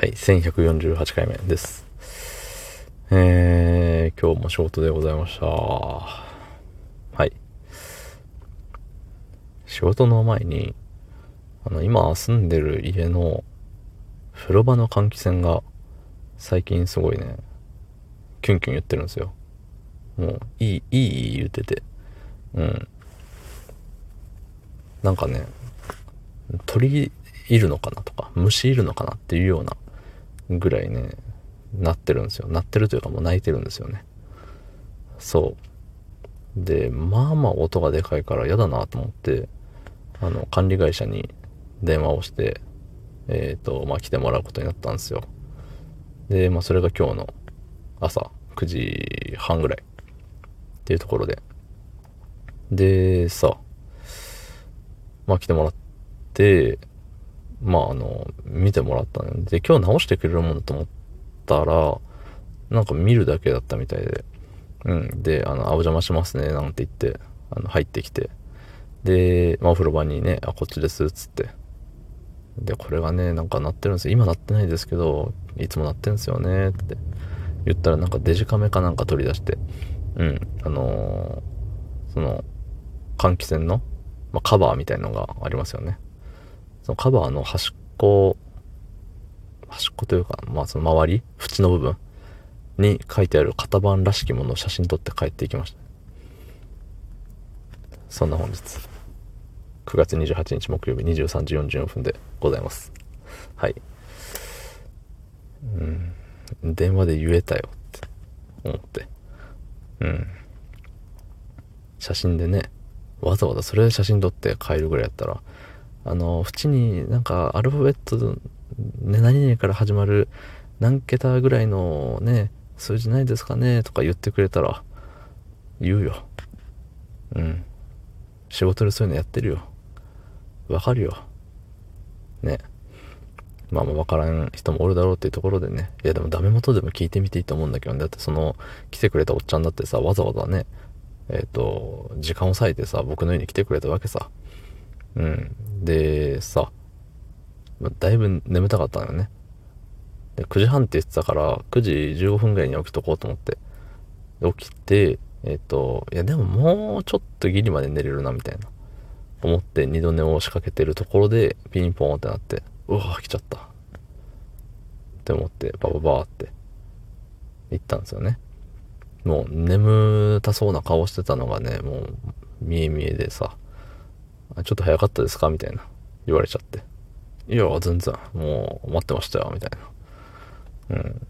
はい、1148回目です。えー、今日も仕事でございました。はい。仕事の前に、あの、今住んでる家の風呂場の換気扇が最近すごいね、キュンキュン言ってるんですよ。もう、いい、いい言ってて。うん。なんかね、鳥いるのかなとか、虫いるのかなっていうようなぐらいね、なってるんですよ。なってるというかもう泣いてるんですよね。そう。で、まあまあ音がでかいから嫌だなと思って、あの、管理会社に電話をして、えっ、ー、と、まあ来てもらうことになったんですよ。で、まあそれが今日の朝9時半ぐらいっていうところで。で、さ、まあ来てもらって、まああの、見てもらったので、今日直してくれるものと思ったら、なんか見るだけだったみたいで、うん。で、あの、あ、お邪魔しますね、なんて言って、あの、入ってきて、で、まあお風呂場にね、あ、こっちです、つって。で、これがね、なんか鳴ってるんですよ。今鳴ってないですけど、いつも鳴ってるんですよね、って言ったらなんかデジカメかなんか取り出して、うん、あのー、その、換気扇の、まあ、カバーみたいのがありますよね。そのカバーの端っこ、端っこというか、まあその周り、縁の部分に書いてある型番らしきものを写真撮って帰っていきました。そんな本日、9月28日木曜日23時44分でございます。はい。うん、電話で言えたよって思って。うん。写真でね、わざわざそれで写真撮って帰るぐらいやったら、あの、縁になんかアルファベット、ね、何々から始まる何桁ぐらいのね、数字ないですかねとか言ってくれたら、言うよ。うん。仕事でそういうのやってるよ。わかるよ。ね。まあまあわからん人もおるだろうっていうところでね。いやでもダメ元でも聞いてみていいと思うんだけどね。だってその、来てくれたおっちゃんだってさ、わざわざね、えっ、ー、と、時間を割いてさ、僕の家に来てくれたわけさ。うん。で、さ、まだいぶ眠たかったのよね。で、9時半って言ってたから、9時15分ぐらいに起きとこうと思って。起きて、えっ、ー、と、いやでももうちょっとギリまで寝れるな、みたいな。思って二度寝を仕掛けてるところで、ピンポーンってなって、うわ来ちゃった。って思って、バババーって行ったんですよね。もう眠たそうな顔してたのがね、もう見え見えでさ、ちょっと早かったですか？みたいな言われちゃって。いや、全然、もう待ってましたよ、みたいな。うん。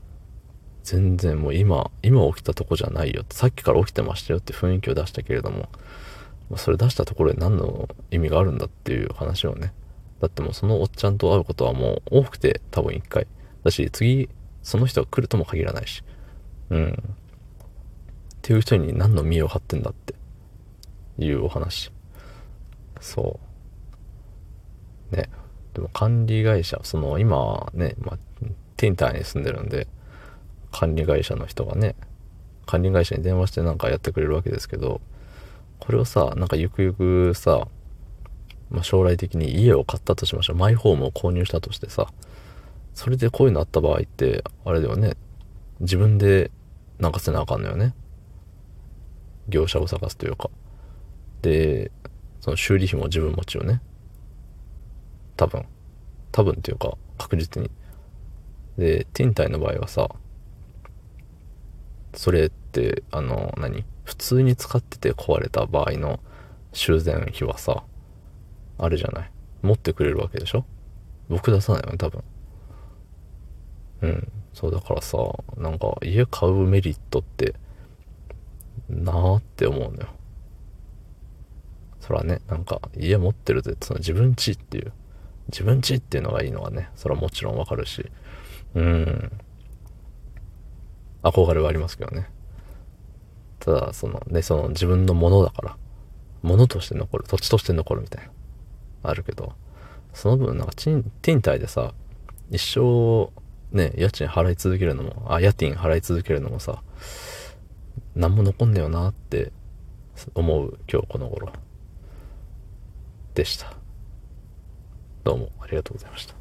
全然もう今、今起きたとこじゃないよ。さっきから起きてましたよって雰囲気を出したけれども、それ出したところで何の意味があるんだっていう話をね。だってもうそのおっちゃんと会うことはもう多くて多分一回。だし、次、その人が来るとも限らないし。うん。っていう人に何の見栄を張ってんだっていうお話。そう。ね。でも管理会社、その今ね、まあ、ティンターに住んでるんで、管理会社の人がね、管理会社に電話してなんかやってくれるわけですけど、これをさ、なんかゆくゆくさ、まあ、将来的に家を買ったとしましょう。マイホームを購入したとしてさ、それでこういうのあった場合って、あれだよね、自分でなんかせなあかんのよね。業者を探すというか。で、その修理費も自分持ちよね。多分。多分っていうか、確実に。で、ティンタイの場合はさ、それって、あの、何？普通に使ってて壊れた場合の修繕費はさ、あれじゃない？持ってくれるわけでしょ？僕出さないよね、多分。うん。そうだからさ、なんか家買うメリットって、なーって思うのよ。そらね、なんか家持ってるぜその自分家っていう、自分家っていうのがいいのはね、それはもちろんわかるし、うん、憧れはありますけどね。ただ、そのね、その自分のものだから、ものとして残る、土地として残るみたいな、あるけど、その分なんかティンタイでさ、一生ね、家賃払い続けるのも、あ、家賃払い続けるのもさ、何も残んねえよなって思う今日この頃。でした。どうもありがとうございました。